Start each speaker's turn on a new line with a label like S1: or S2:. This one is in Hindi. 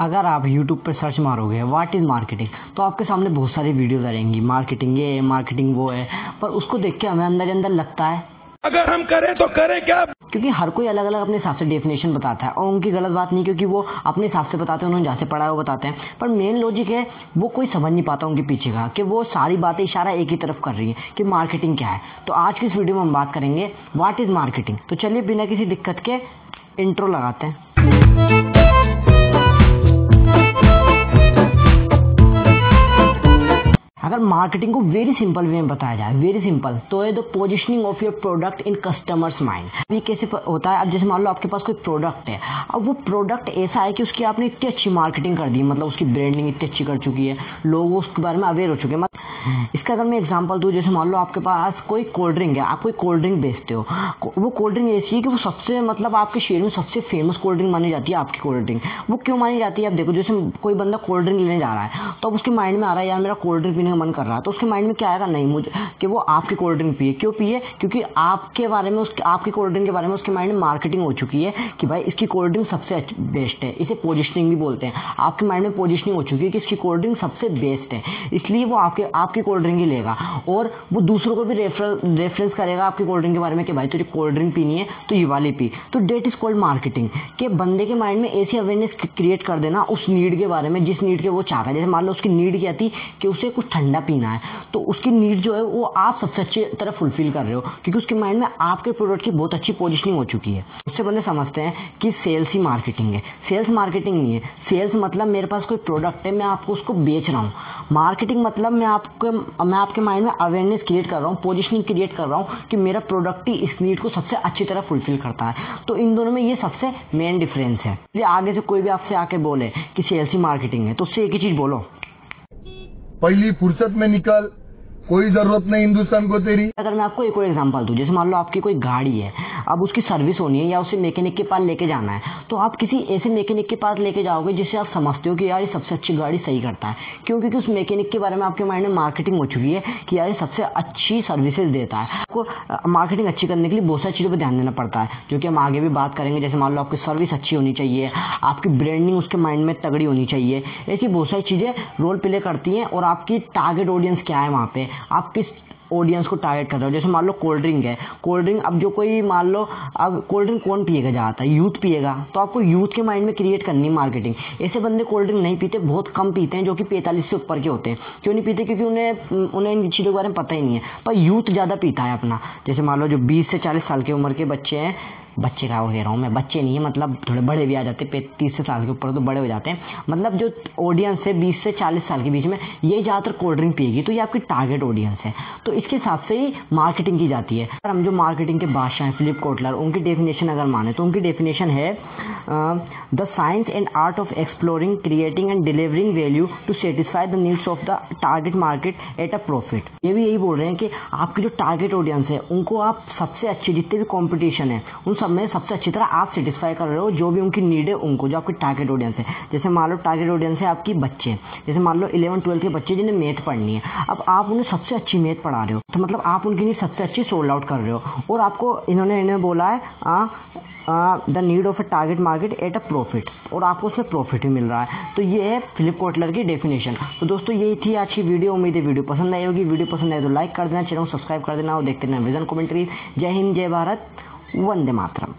S1: अगर आप YouTube पर सर्च मारोगे व्हाट इज़ मार्केटिंग तो आपके सामने बहुत सारी वीडियोस आ जाएँगी मार्केटिंग ये है मार्केटिंग वो है। पर उसको देख के हमें अंदर अंदर लगता है।
S2: अगर हम करें तो करें क्या?
S1: क्योंकि हर कोई अलग अलग अपने हिसाब से डेफिनेशन बताता है। और उनकी गलत बात नहीं क्योंकि वो अपने हिसाब से बताते हैं उन्होंने जहाँ से पढ़ा है वो बताते हैं। पर मेन लॉजिक है वो कोई समझ नहीं पाता उनके पीछे का कि वो सारी बातें इशारा एक ही तरफ़ कर रही है कि मार्केटिंग क्या है। तो आज की इस वीडियो में हम बात करेंगे व्हाट इज़ मार्केटिंग तो चलिए बिना किसी दिक्कत के इंट्रो लगाते हैं। मार्केटिंग को वेरी सिंपल वे में बताया जाए वेरी सिंपल तो है the positioning of your product in customers mind अभी कैसे होता है? अब जैसे मान लो आपके पास कोई प्रोडक्ट है, अब वो प्रोडक्ट ऐसा है कि उसकी आपने इतनी अच्छी मार्केटिंग कर दी मतलब उसकी ब्रांडिंग इतनी अच्छी कर चुकी है, लोग उसके बारे में अवेयर हो चुके हैं। इसका अगर मैं एग्ज़ाम्पल दूँ, जैसे मान लो आपके पास कोई कोल्ड ड्रिंक है, आप कोई कोल्ड ड्रिंक बेचते हो वो कोल्ड ड्रिंक ऐसी है कि वो सबसे मतलब आपके शहर में सबसे फ़ेमस कोल्ड ड्रिंक मानी जाती है आपकी कोल्ड ड्रिंक वो क्यों मानी जाती है? आप देखो, जैसे कोई बंदा कोल्ड ड्रिंक लेने जा रहा है तो अब उसके माइंड में आ रहा है, यार मेरा कोल्ड ड्रिंक पीने का मन कर रहा है। तो उसके माइंड में क्या आएगा? नहीं, मुझे कि वो आपकी कोल्ड ड्रिंक पिए क्यों पिए क्योंकि आपके बारे में उसके आपकी कोल्ड ड्रिंक के बारे में उसके माइंड में मार्केटिंग हो चुकी है कि भाई इसकी कोल्ड ड्रिंक सबसे बेस्ट है। इसे पोजिशनिंग भी बोलते हैं। आपके माइंड में पोजिशनिंग हो चुकी है कि इसकी कोल्ड ड्रिंक सबसे बेस्ट है। इसलिए वो आपके आपकी कोल्ड ड्रिंक ही लेगा। और वो दूसरों को भी रेफर रेफरेंस करेगा आपकी कोल्ड ड्रिंक के बारे में कि भाई तुझे कोल्ड ड्रिंक पीनी है तो ये वाली पी। तो डेट इज़ कॉल्ड मार्केटिंग के बंदे के माइंड में ऐसी अवेयरनेस क्रिएट कर देना उस नीड के बारे में, जिस नीड के वो चाहता है। जैसे मान लो उसकी नीड क्या थी कि उसे कुछ ठंडा पीना है तो उसकी नीड जो है वो आप सबसे अच्छी तरह फुलफिल कर रहे हो, क्योंकि उसके माइंड में आपके प्रोडक्ट की बहुत अच्छी पोजिशनिंग हो चुकी है। उससे बंदे समझते हैं कि सेल्स ही मार्केटिंग है। सेल्स मार्केटिंग नहीं है। सेल्स मतलब मेरे पास कोई प्रोडक्ट है, मैं आपको उसको बेच रहा हूँ। मार्केटिंग मतलब मैं आपके मैं आपके माइंड में अवेयरनेस क्रिएट कर रहा हूँ पोजिशनिंग क्रिएट कर रहा हूँ कि मेरा प्रोडक्ट ही इस नीड को सबसे अच्छी तरह फुलफिल करता है। तो इन दोनों में ये सबसे मेन डिफरेंस है। आगे से कोई भी आपसे आके बोले कि सेल्स ही मार्केटिंग है तो उससे एक ही चीज़ बोलो।
S3: पहली फुर्सत में निकल, कोई ज़रूरत नहीं हिंदुस्तान को तेरी।
S1: अगर मैं आपको एक और एग्जांपल दूँ, जैसे मान लो आपकी कोई गाड़ी है अब उसकी सर्विस होनी है या उसे मैकेनिक के पास लेके जाना है तो आप किसी ऐसे मैकेनिक के पास लेके जाओगे जिससे आप समझते हो कि यार ये सबसे अच्छी गाड़ी सही करता है। क्यों? क्योंकि उस मैकेनिक के बारे में आपके माइंड में मार्केटिंग हो चुकी है कि यार ये सबसे अच्छी सर्विसेज़ देता है। आपको मार्केटिंग अच्छी करने के लिए बहुत सारी चीज़ों पर ध्यान देना पड़ता है, जो कि हम आगे भी बात करेंगे। जैसे मान लो आपकी सर्विस अच्छी होनी चाहिए, आपकी ब्रांडिंग उसके माइंड में तगड़ी होनी चाहिए, ऐसी बहुत सारी चीज़ें रोल प्ले करती हैं और आपकी टारगेट ऑडियंस क्या है वहाँ पे? आप किस ऑडियंस को टारगेट कर रहे हो। जैसे मान लो कोल्ड ड्रिंक है। कोल्ड ड्रिंक अब जो कोई मान लो, अब कोल्ड ड्रिंक कौन पिएगा ज़्यादातर? यूथ पिएगा। तो आपको यूथ के माइंड में क्रिएट करनी है मार्केटिंग ऐसे बंदे कोल्ड ड्रिंक नहीं पीते, बहुत कम पीते हैं, जो कि पैंतालीस से ऊपर के होते हैं। क्यों नहीं पीते? क्योंकि उन्हें उन्हें इन चीज़ों के बारे में पता ही नहीं है। पर यूथ ज़्यादा पीता है अपना। जैसे मान लो जो बीस से चालीस साल की उम्र के बच्चे हैं बच्चे का कह रहा हूँ मैं। बच्चे नहीं है मतलब थोड़े बड़े भी आ जाते पैंतीस से साल के ऊपर तो बड़े हो जाते हैं। मतलब जो ऑडियंस है बीस से चालीस साल के बीच में ये ज़्यादातर कोल्ड ड्रिंक पिएगी तो ये आपकी टारगेट ऑडियंस है। तो इसके हिसाब से ही मार्केटिंग की जाती है। हम जो मार्केटिंग के बादशाह हैं फिलिप कोटलर उनकी डेफिनेशन अगर माने तो उनकी डेफिनेशन है the science and art of exploring creating and delivering value to satisfy the needs of the target market at a profit ये भी यही बोल रहे हैं कि आपकी जो टारगेट ऑडियंस है, उनको आप सबसे अच्छी जितने भी कॉम्पिटिशन है, उन सब में सबसे अच्छी तरह आप सेटिस्फाई कर रहे हो जो भी उनकी नीड है उनको, जो आपकी टारगेट ऑडियंस है। जैसे मान लो टारगेट ऑडियंस है आपकी बच्चे। जैसे मान लो इलेवन ट्वेल्थ के बच्चे जिन्हें मैथ पढ़नी है। अब आप उन्हें सबसे अच्छी मैथ पढ़ा रहे हो तो मतलब आप उनकी नीड सबसे अच्छी सोल्ड आउट कर रहे हो। और आपको इन्होंने, इन्हें बोला है the need of a target market at a profit और आपको उसमें प्रॉफिट ही मिल रहा है। तो ये है फिलिप कोटलर की डेफिनेशन तो दोस्तों, यही थी आज की वीडियो उम्मीद है वीडियो पसंद आई होगी। वीडियो पसंद आए तो लाइक कर देना चैनल सब्सक्राइब कर देना और देखते रहना विजन कमेंट्री जय हिंद, जय भारत। वंदे मातरम।